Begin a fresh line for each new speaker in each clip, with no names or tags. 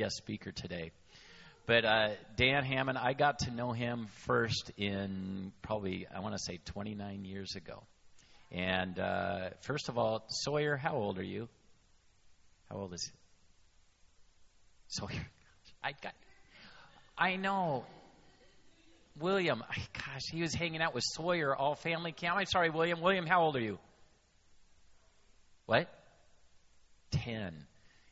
guest speaker today. But uh, Dan Hammond, I got to know him first in probably, I want to say 29 years ago. And uh, first of all, Sawyer, how old are you? How old is he? Sawyer. I got. I know. William, gosh, he was hanging out with Sawyer all family camp. I'm sorry, William. William, how old are you? What? Ten.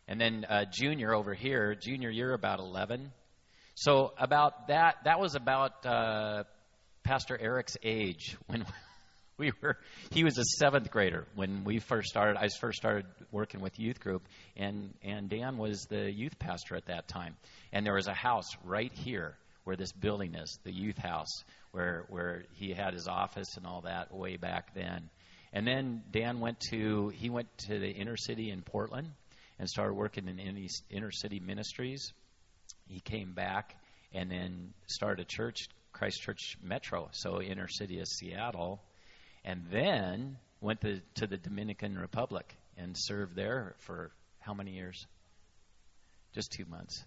And then uh, Junior over here. Junior, you're about eleven. So about that, that was about uh, Pastor Eric's age when we were. He was a seventh grader when we first started. I first started working with youth group, and and Dan was the youth pastor at that time. And there was a house right here where this building is, the youth house, where where he had his office and all that way back then. And then Dan went to he went to the inner city in Portland and started working in inner city ministries. He came back and then started a church, Christ Church Metro, so inner city of Seattle, and then went to, to the Dominican Republic and served there for how many years? Just two months.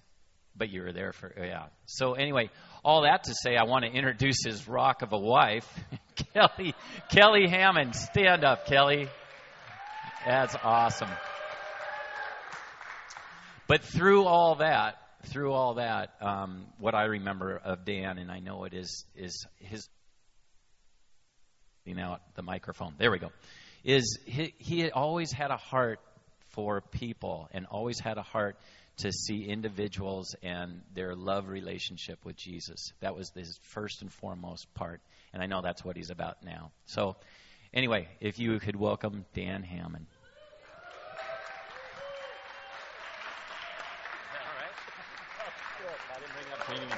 But you were there for, oh, yeah. So, anyway, all that to say, I want to introduce his rock of a wife, Kelly, Kelly Hammond. Stand up, Kelly. That's awesome. But through all that, through all that, um, what I remember of Dan, and I know it is, is his. You know, the microphone. There we go. Is he, he always had a heart for people and always had a heart to see individuals and their love relationship with Jesus. That was his first and foremost part. And I know that's what he's about now. So, anyway, if you could welcome Dan Hammond.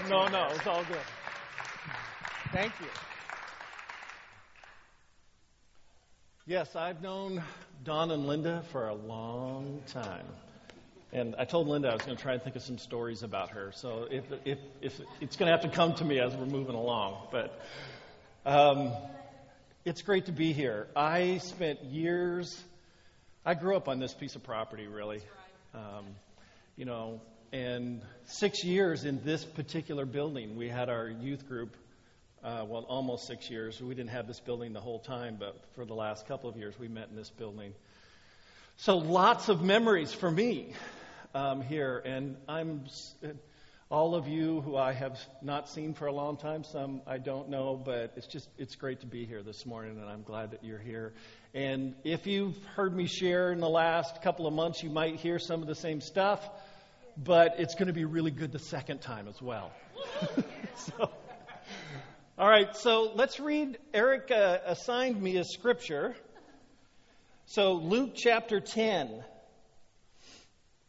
No, no, it's all good. Thank you. Yes, I've known Don and Linda for a long time. And I told Linda I was going to try and think of some stories about her. So if, if, if it's going to have to come to me as we're moving along. But um, it's great to be here. I spent years, I grew up on this piece of property, really. Um, you know, and six years in this particular building. We had our youth group, uh, well, almost six years. We didn't have this building the whole time, but for the last couple of years, we met in this building. So lots of memories for me um, here, and I'm all of you who I have not seen for a long time. Some I don't know, but it's just it's great to be here this morning, and I'm glad that you're here. And if you've heard me share in the last couple of months, you might hear some of the same stuff but it's going to be really good the second time as well. so, all right, so let's read. Eric uh, assigned me a scripture. So, Luke chapter 10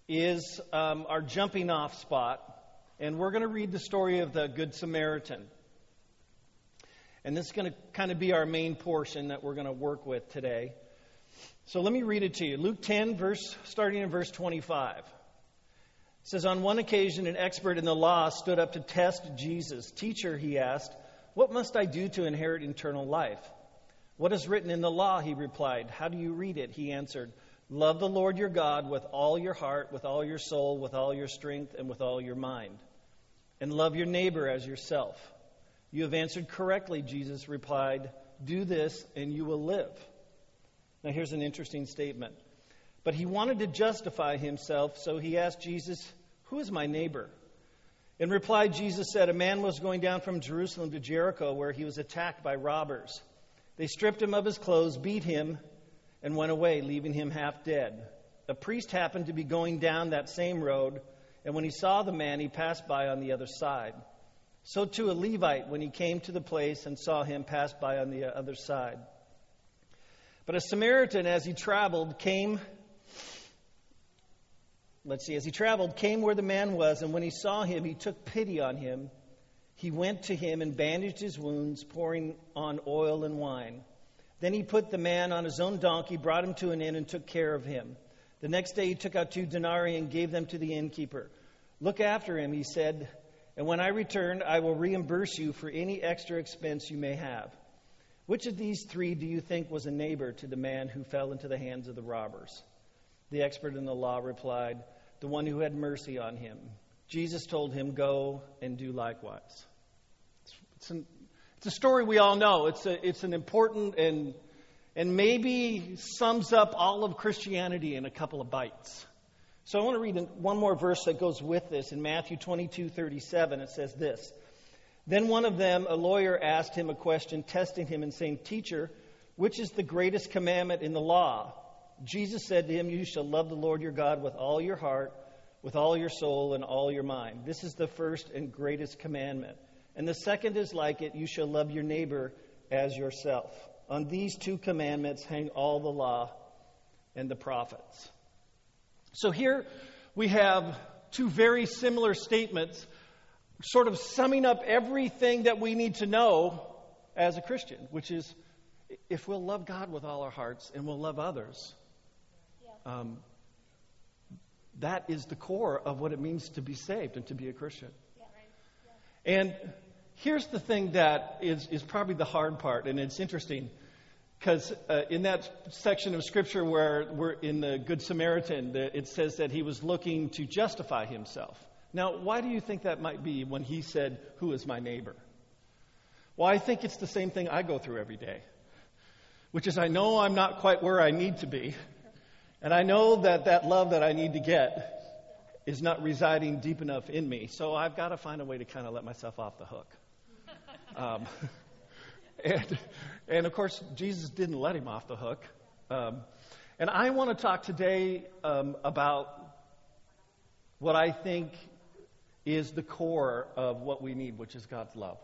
is um, our jumping off spot, and we're going to read the story of the Good Samaritan. And this is going to kind of be our main portion that we're going to work with today. So let me read it to you. Luke 10, verse starting in verse 25. It says, On one occasion, an expert in the law stood up to test Jesus. Teacher, he asked, What must I do to inherit eternal life? What is written in the law? He replied. How do you read it? He answered, Love the Lord your God with all your heart, with all your soul, with all your strength, and with all your mind. And love your neighbor as yourself. You have answered correctly, Jesus replied. Do this, and you will live. Now, here's an interesting statement. But he wanted to justify himself, so he asked Jesus, Who is my neighbor? In reply, Jesus said, A man was going down from Jerusalem to Jericho, where he was attacked by robbers. They stripped him of his clothes, beat him, and went away, leaving him half dead. A priest happened to be going down that same road, and when he saw the man, he passed by on the other side. So too a Levite, when he came to the place and saw him, passed by on the other side. But a Samaritan, as he traveled, came let's see, as he traveled, came where the man was, and when he saw him, he took pity on him. He went to him and bandaged his wounds, pouring on oil and wine. Then he put the man on his own donkey, brought him to an inn, and took care of him. The next day he took out two denarii and gave them to the innkeeper. Look after him, he said, and when I return, I will reimburse you for any extra expense you may have. Which of these three do you think was a neighbor to the man who fell into the hands of the robbers? The expert in the law replied, the one who had mercy on him. Jesus told him, Go and do likewise. It's, it's, an, it's a story we all know. It's, a, it's an important and, and maybe sums up all of Christianity in a couple of bites. So I want to read one more verse that goes with this. In Matthew 22 37, it says this Then one of them, a lawyer, asked him a question, testing him and saying, Teacher, which is the greatest commandment in the law? Jesus said to him, You shall love the Lord your God with all your heart, with all your soul, and all your mind. This is the first and greatest commandment. And the second is like it you shall love your neighbor as yourself. On these two commandments hang all the law and the prophets. So here we have two very similar statements, sort of summing up everything that we need to know as a Christian, which is if we'll love God with all our hearts and we'll love others, um, that is the core of what it means to be saved and to be a Christian. And here's the thing that is, is probably the hard part, and it's interesting because uh, in that section of Scripture where we're in the Good Samaritan, it says that he was looking to justify himself. Now, why do you think that might be when he said, Who is my neighbor? Well, I think it's the same thing I go through every day, which is I know I'm not quite where I need to be, and I know that that love that I need to get is not residing deep enough in me. So I've got to find a way to kind of let myself off the hook. Um, and, and of course, Jesus didn't let him off the hook. Um, and I want to talk today um, about what I think is the core of what we need, which is God's love.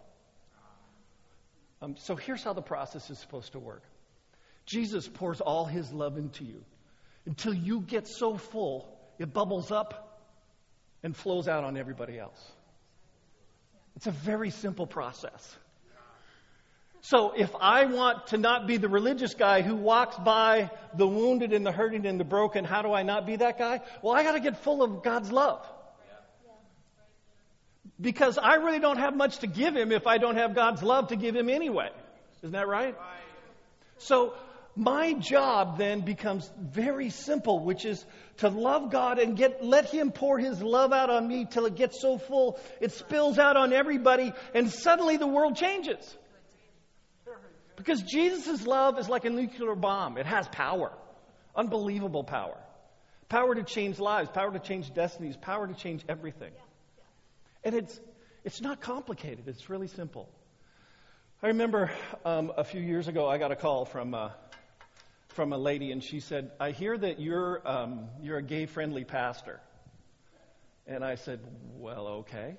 Um, so here's how the process is supposed to work Jesus pours all his love into you until you get so full, it bubbles up and flows out on everybody else. It's a very simple process. So if I want to not be the religious guy who walks by the wounded and the hurting and the broken, how do I not be that guy? Well, I got to get full of God's love. Because I really don't have much to give him if I don't have God's love to give him anyway. Isn't that right? So my job then becomes very simple, which is to love God and get, let Him pour His love out on me till it gets so full, it spills out on everybody, and suddenly the world changes. Because Jesus' love is like a nuclear bomb. It has power. Unbelievable power. Power to change lives, power to change destinies, power to change everything. And it's, it's not complicated, it's really simple. I remember um, a few years ago, I got a call from uh, from a lady, and she said, I hear that you're, um, you're a gay friendly pastor. And I said, Well, okay.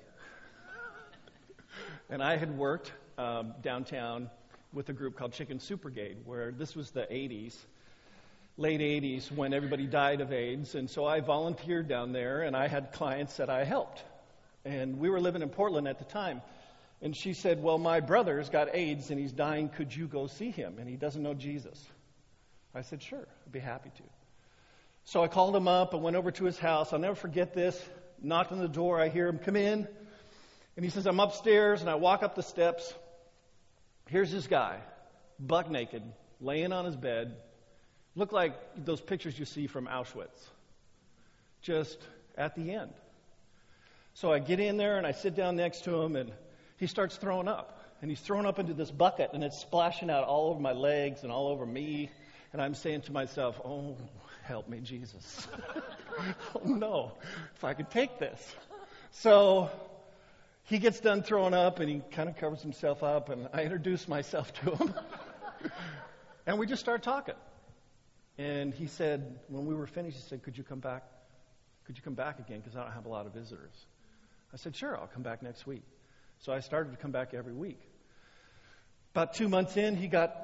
and I had worked um, downtown with a group called Chicken Soup Brigade, where this was the 80s, late 80s, when everybody died of AIDS. And so I volunteered down there, and I had clients that I helped. And we were living in Portland at the time. And she said, Well, my brother's got AIDS and he's dying. Could you go see him? And he doesn't know Jesus. I said, Sure, I'd be happy to. So I called him up. I went over to his house. I'll never forget this. Knocked on the door. I hear him come in. And he says, I'm upstairs. And I walk up the steps. Here's this guy, buck naked, laying on his bed. Looked like those pictures you see from Auschwitz. Just at the end. So I get in there and I sit down next to him, and he starts throwing up. And he's throwing up into this bucket, and it's splashing out all over my legs and all over me. And I'm saying to myself, oh, help me, Jesus. oh, no, if I could take this. So he gets done throwing up and he kind of covers himself up, and I introduce myself to him. and we just start talking. And he said, when we were finished, he said, Could you come back? Could you come back again? Because I don't have a lot of visitors. I said, Sure, I'll come back next week. So I started to come back every week. About two months in, he got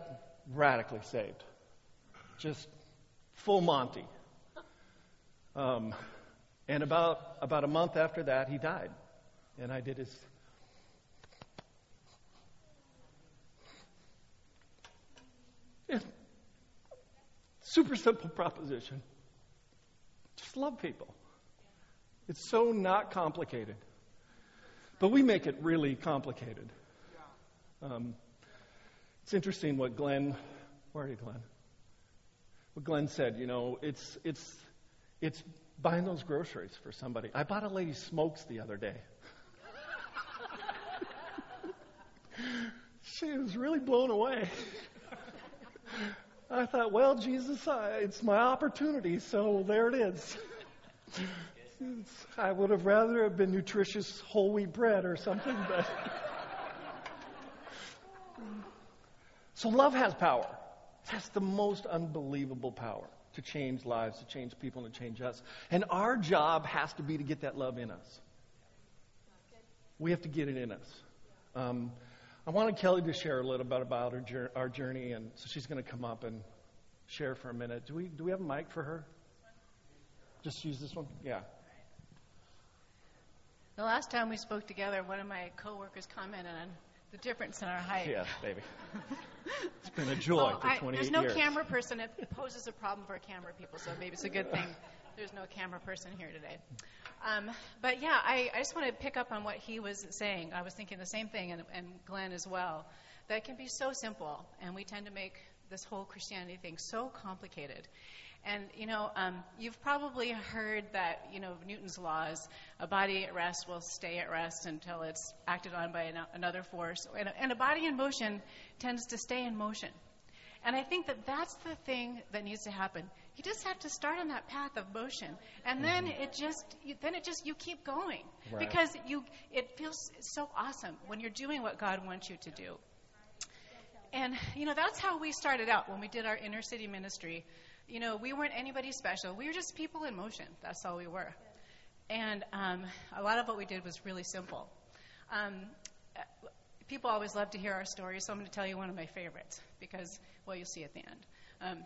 radically saved just full Monty. Um, and about, about a month after that, he died. And I did his. Yeah. Super simple proposition. Just love people. It's so not complicated. But we make it really complicated. Um, it's interesting what Glenn, where are you, Glenn? What Glenn said, you know, it's, it's, it's buying those groceries for somebody. I bought a lady smokes the other day. she was really blown away. I thought, well, Jesus, uh, it's my opportunity, so there it is. I would have rather have been nutritious whole wheat bread or something, but. so love has power. Has the most unbelievable power to change lives, to change people, and to change us. And our job has to be to get that love in us. We have to get it in us. Um, I wanted Kelly to share a little bit about our, our journey, and so she's going to come up and share for a minute. Do we do we have a mic for her? Just use this one. Yeah.
The last time we spoke together, one of my coworkers commented on the difference in our height.
Yes, baby. it's been a joy
well,
for 28
I, There's no
years.
camera person. It poses a problem for camera people, so maybe it's a good thing there's no camera person here today. Um, but yeah, I, I just want to pick up on what he was saying. I was thinking the same thing, and, and Glenn as well. That can be so simple, and we tend to make this whole Christianity thing so complicated. And you know, um, you've probably heard that you know Newton's laws: a body at rest will stay at rest until it's acted on by an, another force, and a, and a body in motion tends to stay in motion. And I think that that's the thing that needs to happen. You just have to start on that path of motion, and then mm-hmm. it just you, then it just you keep going
right.
because you it feels so awesome when you're doing what God wants you to do. And you know that's how we started out when we did our inner city ministry you know, we weren't anybody special. We were just people in motion. That's all we were. And um, a lot of what we did was really simple. Um, people always love to hear our stories, so I'm going to tell you one of my favorites because, well, you'll see at the end. Um,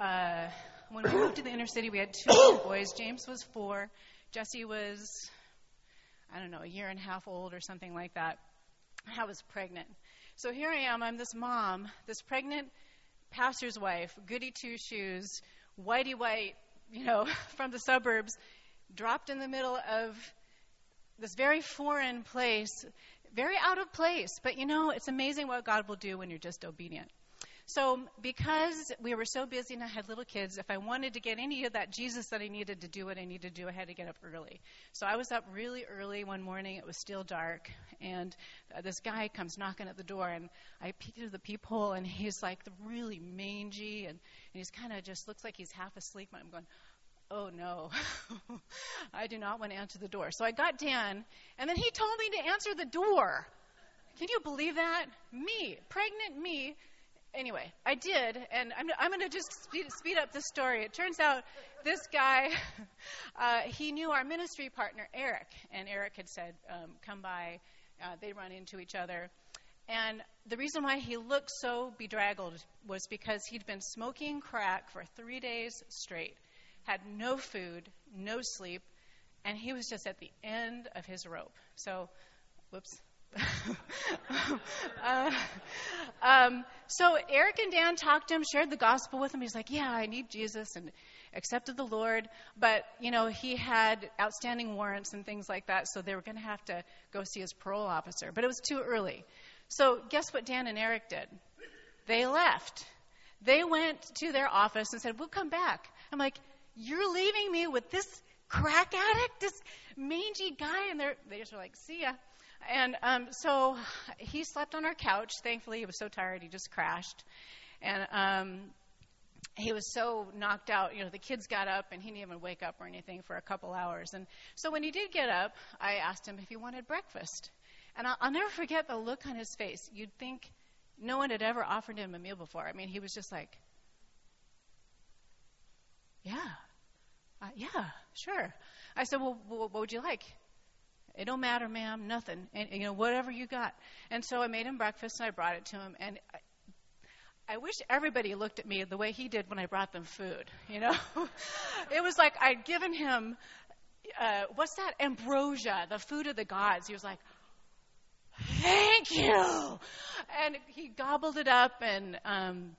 uh, when we moved to the inner city, we had two boys. James was four. Jesse was, I don't know, a year and a half old or something like that. I was pregnant. So here I am. I'm this mom, this pregnant pastor's wife, goody two shoes, whitey white, you know, from the suburbs, dropped in the middle of this very foreign place, very out of place. But you know, it's amazing what God will do when you're just obedient. So, because we were so busy and I had little kids, if I wanted to get any of that Jesus that I needed to do what I needed to do, I had to get up early. So, I was up really early one morning. It was still dark. And uh, this guy comes knocking at the door. And I peek through the peephole, and he's like really mangy. And, and he's kind of just looks like he's half asleep. And I'm going, oh no, I do not want to answer the door. So I got Dan, and then he told me to answer the door. Can you believe that? Me, pregnant me, anyway, I did, and I'm, I'm going to just speed, speed, up the story. It turns out this guy, uh, he knew our ministry partner, Eric, and Eric had said, um, come by. Uh, they run into each other. And the reason why he looked so bedraggled was because he'd been smoking crack for three days straight, had no food, no sleep, and he was just at the end of his rope. So, whoops, uh, um, so Eric and Dan talked to him, shared the gospel with him. He's like, "Yeah, I need Jesus," and accepted the Lord. But you know, he had outstanding warrants and things like that, so they were going to have to go see his parole officer. But it was too early. So guess what Dan and Eric did? They left. They went to their office and said, "We'll come back." I'm like, "You're leaving me with this crack addict, this mangy guy?" And they're they just were like, "See ya." And um, so he slept on our couch. Thankfully, he was so tired he just crashed. And um, he was so knocked out. You know, the kids got up and he didn't even wake up or anything for a couple hours. And so when he did get up, I asked him if he wanted breakfast. And I'll, I'll never forget the look on his face. You'd think no one had ever offered him a meal before. I mean, he was just like, "Yeah, uh, yeah, sure." I said, "Well, what would you like?" It don't matter, ma'am, nothing. And, you know, whatever you got. And so I made him breakfast and I brought it to him. And I, I wish everybody looked at me the way he did when I brought them food. You know, it was like I'd given him, uh, what's that? Ambrosia, the food of the gods. He was like, thank you. And he gobbled it up and, um,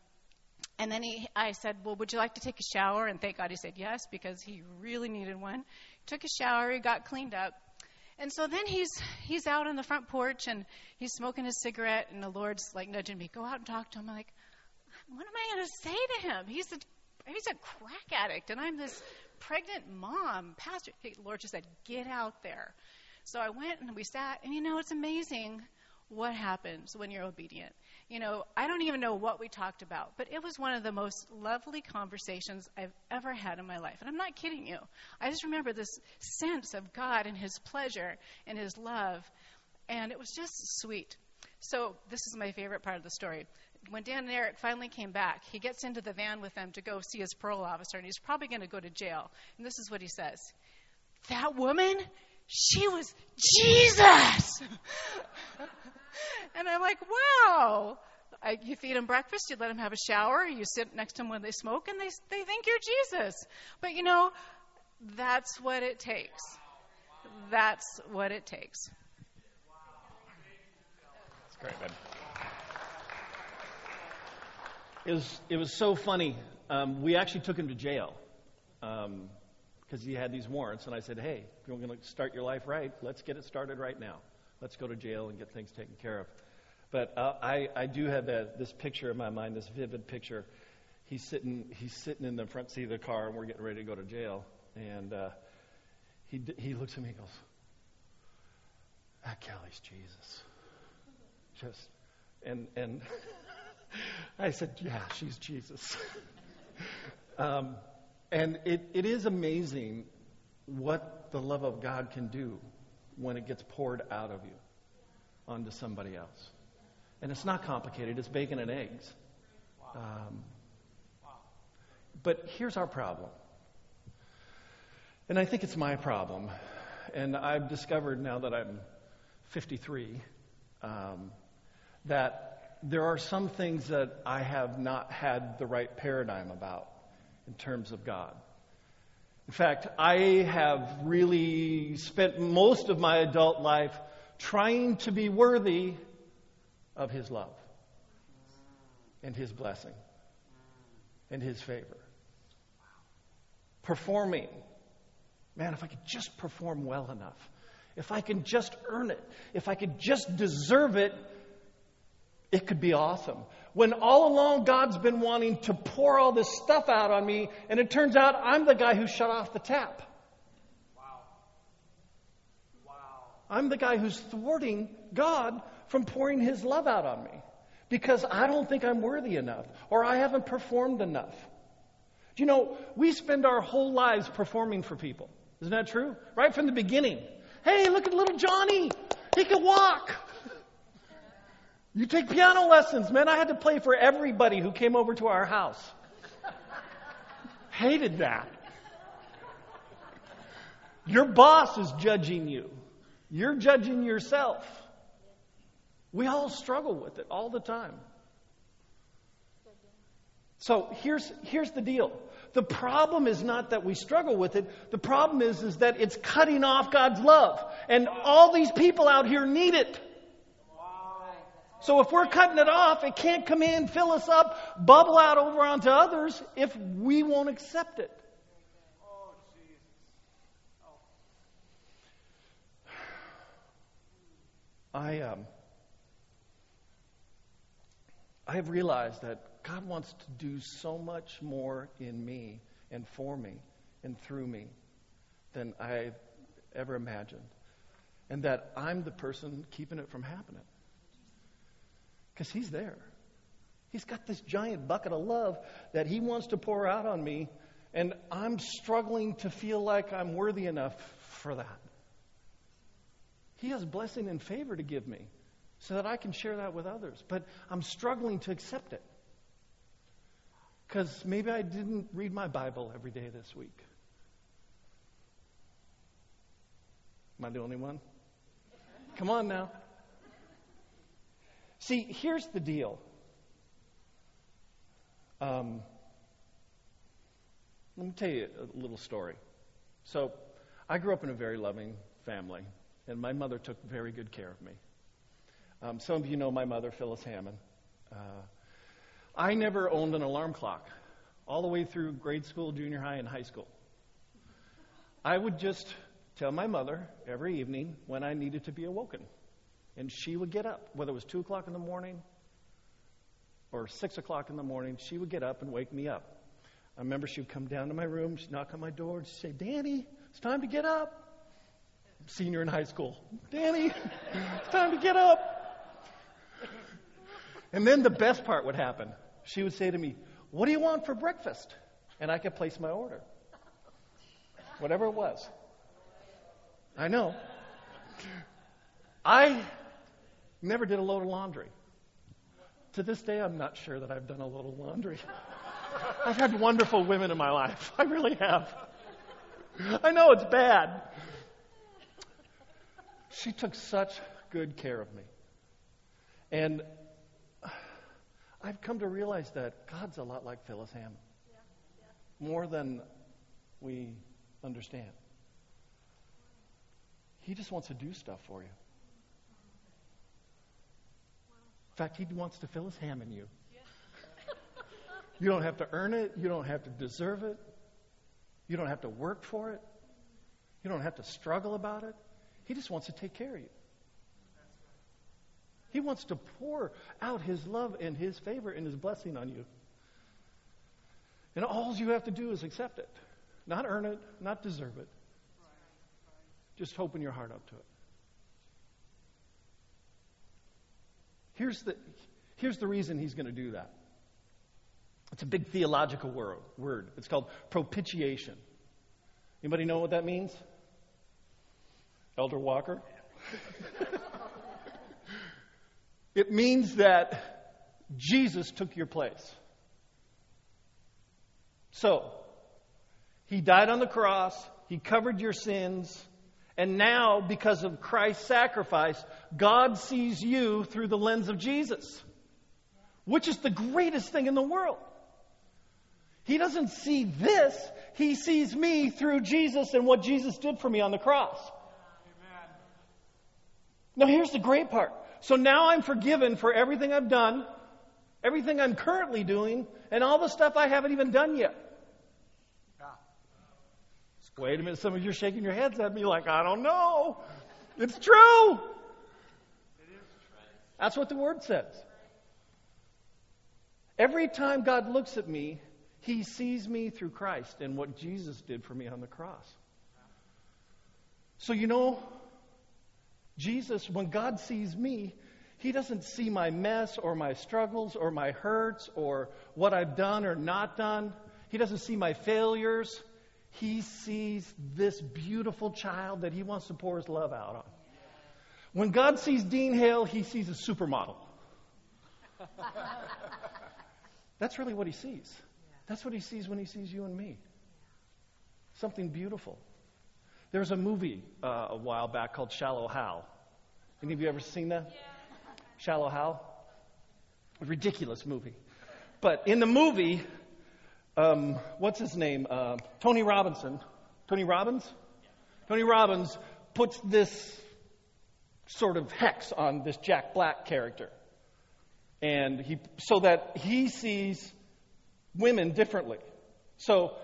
and then he, I said, well, would you like to take a shower? And thank God he said yes because he really needed one. Took a shower, he got cleaned up. And so then he's he's out on the front porch and he's smoking his cigarette, and the Lord's like nudging me, "Go out and talk to him." I'm like, "What am I going to say to him? He's a he's a crack addict, and I'm this pregnant mom, pastor. Hey, Lord just said, get out there. So I went and we sat, and you know, it's amazing what happens when you're obedient. You know, I don't even know what we talked about, but it was one of the most lovely conversations I've ever had in my life. And I'm not kidding you. I just remember this sense of God and His pleasure and His love, and it was just sweet. So, this is my favorite part of the story. When Dan and Eric finally came back, he gets into the van with them to go see his parole officer, and he's probably going to go to jail. And this is what he says That woman, she was Jesus! and I'm like, wow. I, you feed them breakfast, you let them have a shower, you sit next to them when they smoke, and they, they think you're Jesus. But you know, that's what it takes. That's what it takes.
That's great, man.
It was, it was so funny. Um, we actually took him to jail because he had these warrants. And I said, hey, if you're going to start your life right, let's get it started right now. Let's go to jail and get things taken care of. But uh, I, I do have that, this picture in my mind, this vivid picture. He's sitting, he's sitting in the front seat of the car, and we're getting ready to go to jail. And uh, he, he looks at me and goes, That Kelly's Jesus. Just, and, and I said, Yeah, she's Jesus. um, and it, it is amazing what the love of God can do when it gets poured out of you onto somebody else. And it's not complicated, it's bacon and eggs. Um, but here's our problem. And I think it's my problem. And I've discovered now that I'm 53 um, that there are some things that I have not had the right paradigm about in terms of God. In fact, I have really spent most of my adult life trying to be worthy of His love and His blessing and His favor. Performing. Man, if I could just perform well enough, if I can just earn it, if I could just deserve it, it could be awesome. When all along God's been wanting to pour all this stuff out on me, and it turns out I'm the guy who shut off the tap. Wow. Wow. I'm the guy who's thwarting God from pouring his love out on me because I don't think I'm worthy enough or I haven't performed enough. Do you know, we spend our whole lives performing for people. Isn't that true? Right from the beginning. Hey, look at little Johnny. He can walk. You take piano lessons, man. I had to play for everybody who came over to our house. Hated that. Your boss is judging you. You're judging yourself. We all struggle with it all the time. So here's, here's the deal. The problem is not that we struggle with it. The problem is, is that it's cutting off God's love. And all these people out here need it. So if we're cutting it off, it can't come in, fill us up, bubble out over onto others if we won't accept it. I um, I have realized that God wants to do so much more in me and for me and through me than I ever imagined. And that I'm the person keeping it from happening. Because He's there. He's got this giant bucket of love that He wants to pour out on me, and I'm struggling to feel like I'm worthy enough for that. He has blessing and favor to give me so that I can share that with others, but I'm struggling to accept it. Because maybe I didn't read my Bible every day this week. Am I the only one? Come on now. See, here's the deal. Um, let me tell you a little story. So, I grew up in a very loving family, and my mother took very good care of me. Um, some of you know my mother, Phyllis Hammond. Uh, I never owned an alarm clock all the way through grade school, junior high, and high school. I would just tell my mother every evening when I needed to be awoken. And she would get up, whether it was 2 o'clock in the morning or 6 o'clock in the morning, she would get up and wake me up. I remember she would come down to my room, she'd knock on my door, and she'd say, Danny, it's time to get up. Senior in high school. Danny, it's time to get up. And then the best part would happen. She would say to me, What do you want for breakfast? And I could place my order. Whatever it was. I know. I never did a load of laundry. To this day, I'm not sure that I've done a load of laundry. I've had wonderful women in my life. I really have. I know it's bad. She took such good care of me. And I've come to realize that God's a lot like Phyllis Hammond. More than we understand. He just wants to do stuff for you. In fact, He wants to fill His ham in you. You don't have to earn it. You don't have to deserve it. You don't have to work for it. You don't have to struggle about it. He just wants to take care of you. He wants to pour out His love and His favor and His blessing on you. And all you have to do is accept it. Not earn it, not deserve it. Just open your heart up to it. Here's the, here's the reason he's going to do that. It's a big theological word. It's called propitiation. Anybody know what that means? Elder Walker? it means that Jesus took your place. So, he died on the cross, he covered your sins, and now, because of Christ's sacrifice, God sees you through the lens of Jesus, which is the greatest thing in the world. He doesn't see this, he sees me through Jesus and what Jesus did for me on the cross. Amen. Now, here's the great part. So now I'm forgiven for everything I've done, everything I'm currently doing, and all the stuff I haven't even done yet. Wait a minute, some of you are shaking your heads at me like, I don't know. It's true. That's what the word says. Every time God looks at me, he sees me through Christ and what Jesus did for me on the cross. So, you know, Jesus, when God sees me, he doesn't see my mess or my struggles or my hurts or what I've done or not done. He doesn't see my failures. He sees this beautiful child that he wants to pour his love out on. When God sees Dean Hale, he sees a supermodel. That's really what he sees. That's what he sees when he sees you and me. Something beautiful. There was a movie uh, a while back called Shallow Hal. Any of you ever seen that? Yeah. Shallow Hal? A ridiculous movie. But in the movie, um, what's his name? Uh, Tony Robinson. Tony Robbins? Tony Robbins puts this sort of hex on this Jack Black character. And he, so that he sees women differently. So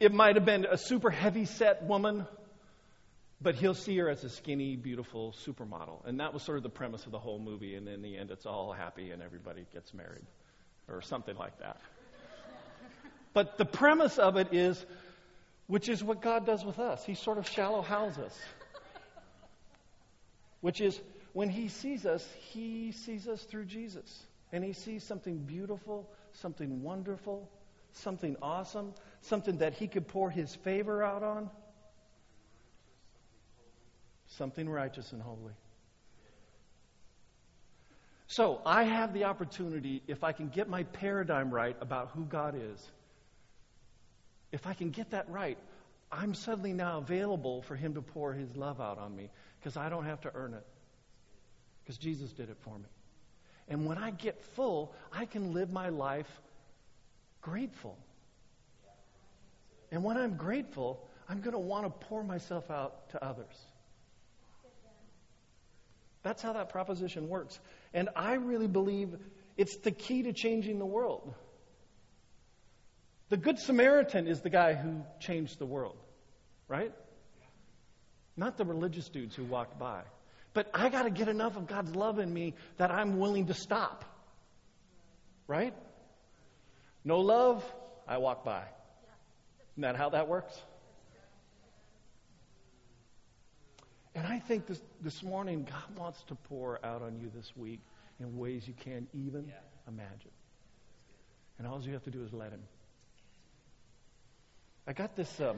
it might have been a super heavy set woman, but he'll see her as a skinny, beautiful supermodel. And that was sort of the premise of the whole movie. And in the end, it's all happy and everybody gets married or something like that. But the premise of it is, which is what God does with us. He sort of shallow houses us. Which is, when He sees us, He sees us through Jesus. And He sees something beautiful, something wonderful, something awesome, something that He could pour His favor out on. Something righteous and holy. So, I have the opportunity, if I can get my paradigm right about who God is, if I can get that right, I'm suddenly now available for Him to pour His love out on me because I don't have to earn it. Because Jesus did it for me. And when I get full, I can live my life grateful. And when I'm grateful, I'm going to want to pour myself out to others. That's how that proposition works. And I really believe it's the key to changing the world. The Good Samaritan is the guy who changed the world, right? Not the religious dudes who walked by. But I got to get enough of God's love in me that I'm willing to stop. Right? No love, I walk by. Isn't that how that works? And I think this, this morning, God wants to pour out on you this week in ways you can't even imagine. And all you have to do is let Him. I got this. Um,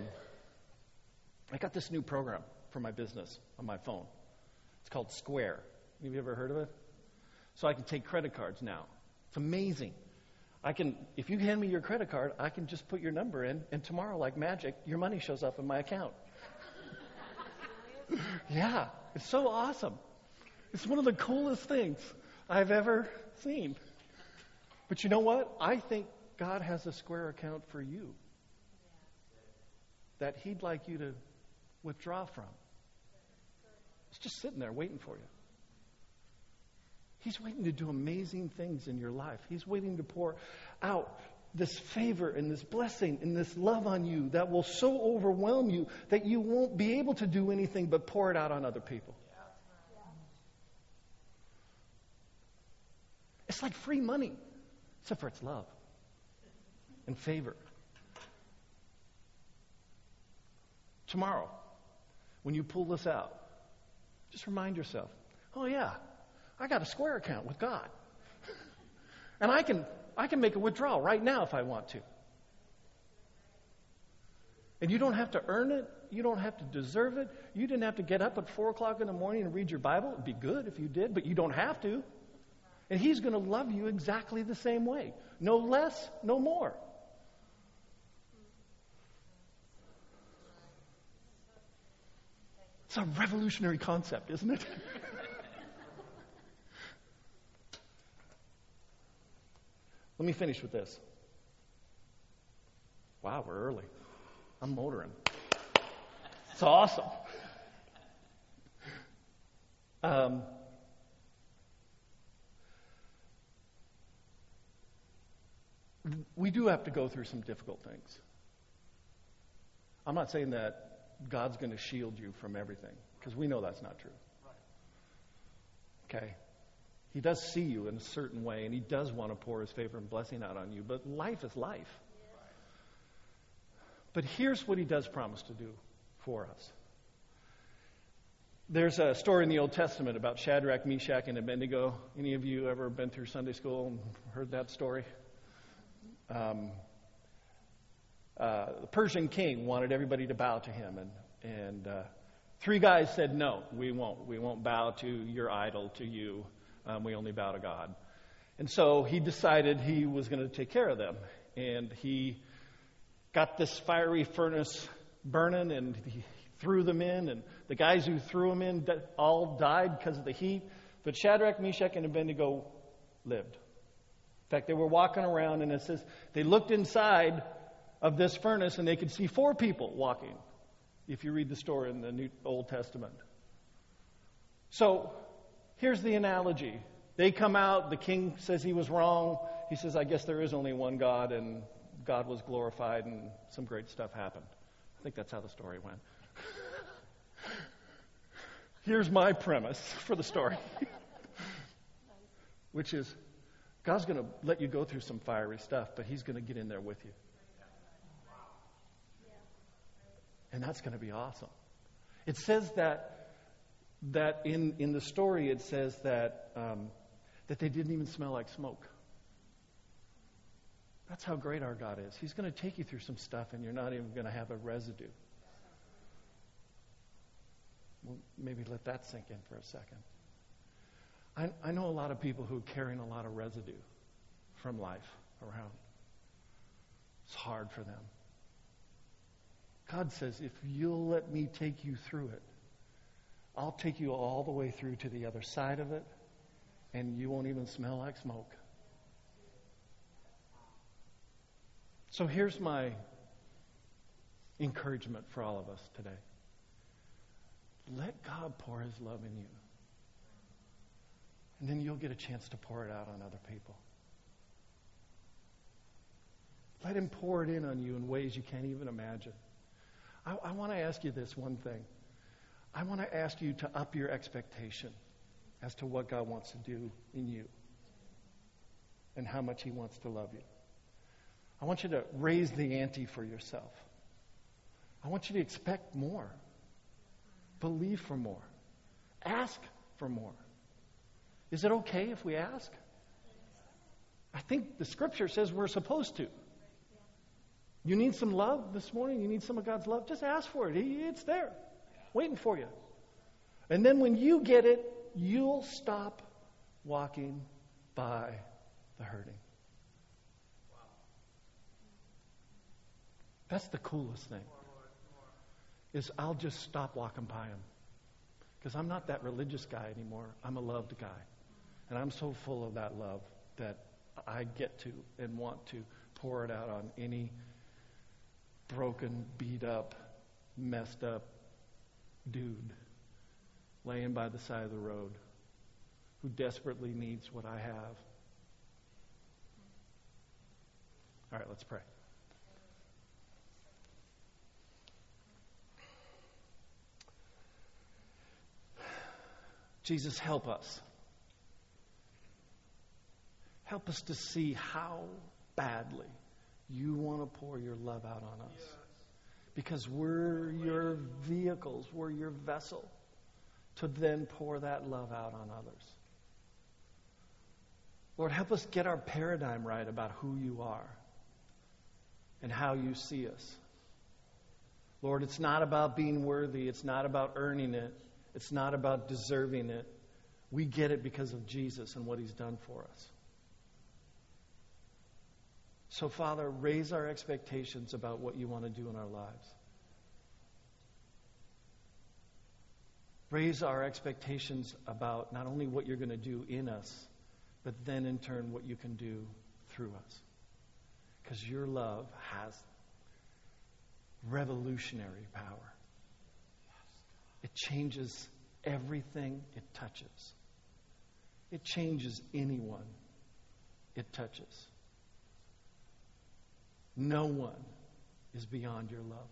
I got this new program for my business on my phone. It's called Square. Have you ever heard of it? So I can take credit cards now. It's amazing. I can, if you hand me your credit card, I can just put your number in, and tomorrow, like magic, your money shows up in my account. yeah, it's so awesome. It's one of the coolest things I've ever seen. But you know what? I think God has a Square account for you that He'd like you to withdraw from. It's just sitting there waiting for you. He's waiting to do amazing things in your life. He's waiting to pour out this favor and this blessing and this love on you that will so overwhelm you that you won't be able to do anything but pour it out on other people. It's like free money, except for its love and favor. Tomorrow, when you pull this out, just remind yourself oh, yeah, I got a Square account with God. and I can, I can make a withdrawal right now if I want to. And you don't have to earn it. You don't have to deserve it. You didn't have to get up at 4 o'clock in the morning and read your Bible. It'd be good if you did, but you don't have to. And He's going to love you exactly the same way. No less, no more. It's a revolutionary concept, isn't it? Let me finish with this. Wow, we're early. I'm motoring. It's awesome. Um, we do have to go through some difficult things. I'm not saying that God's going to shield you from everything, because we know that's not true. Okay? He does see you in a certain way, and He does want to pour His favor and blessing out on you, but life is life. But here's what He does promise to do for us. There's a story in the Old Testament about Shadrach, Meshach, and Abednego. Any of you ever been through Sunday school and heard that story? Um, uh, the Persian king wanted everybody to bow to him, and, and uh, three guys said, No, we won't. We won't bow to your idol, to you. Um, we only bow to God. And so he decided he was going to take care of them. And he got this fiery furnace burning and he threw them in. And the guys who threw them in all died because of the heat. But Shadrach, Meshach, and Abednego lived. In fact, they were walking around, and it says they looked inside of this furnace and they could see four people walking, if you read the story in the New Old Testament. So here's the analogy. They come out, the king says he was wrong. He says, I guess there is only one God, and God was glorified, and some great stuff happened. I think that's how the story went. Here's my premise for the story, which is God's going to let you go through some fiery stuff, but He's going to get in there with you. And that's going to be awesome. It says that, that in, in the story, it says that, um, that they didn't even smell like smoke. That's how great our God is. He's going to take you through some stuff and you're not even going to have a residue. Well, maybe let that sink in for a second. I, I know a lot of people who are carrying a lot of residue from life around. It's hard for them. God says, if you'll let me take you through it, I'll take you all the way through to the other side of it, and you won't even smell like smoke. So here's my encouragement for all of us today. Let God pour his love in you. And then you'll get a chance to pour it out on other people. Let him pour it in on you in ways you can't even imagine. I, I want to ask you this one thing. I want to ask you to up your expectation as to what God wants to do in you and how much He wants to love you. I want you to raise the ante for yourself. I want you to expect more. Believe for more. Ask for more. Is it okay if we ask? I think the scripture says we're supposed to. You need some love this morning? You need some of God's love? Just ask for it. It's there, waiting for you. And then when you get it, you'll stop walking by the hurting. That's the coolest thing. Is I'll just stop walking by him. Because I'm not that religious guy anymore. I'm a loved guy. And I'm so full of that love that I get to and want to pour it out on any broken, beat up, messed up dude laying by the side of the road who desperately needs what I have. All right, let's pray. Jesus, help us. Help us to see how badly you want to pour your love out on us. Because we're your vehicles, we're your vessel to then pour that love out on others. Lord, help us get our paradigm right about who you are and how you see us. Lord, it's not about being worthy, it's not about earning it, it's not about deserving it. We get it because of Jesus and what he's done for us. So, Father, raise our expectations about what you want to do in our lives. Raise our expectations about not only what you're going to do in us, but then in turn what you can do through us. Because your love has revolutionary power. It changes everything it touches. It changes anyone it touches. No one is beyond your love.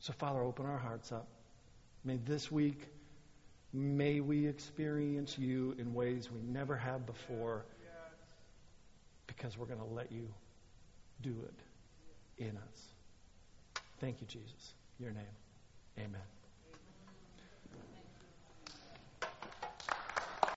So, Father, open our hearts up. May this week, may we experience you in ways we never have before because we're going to let you do it in us. Thank you, Jesus. Your name. Amen.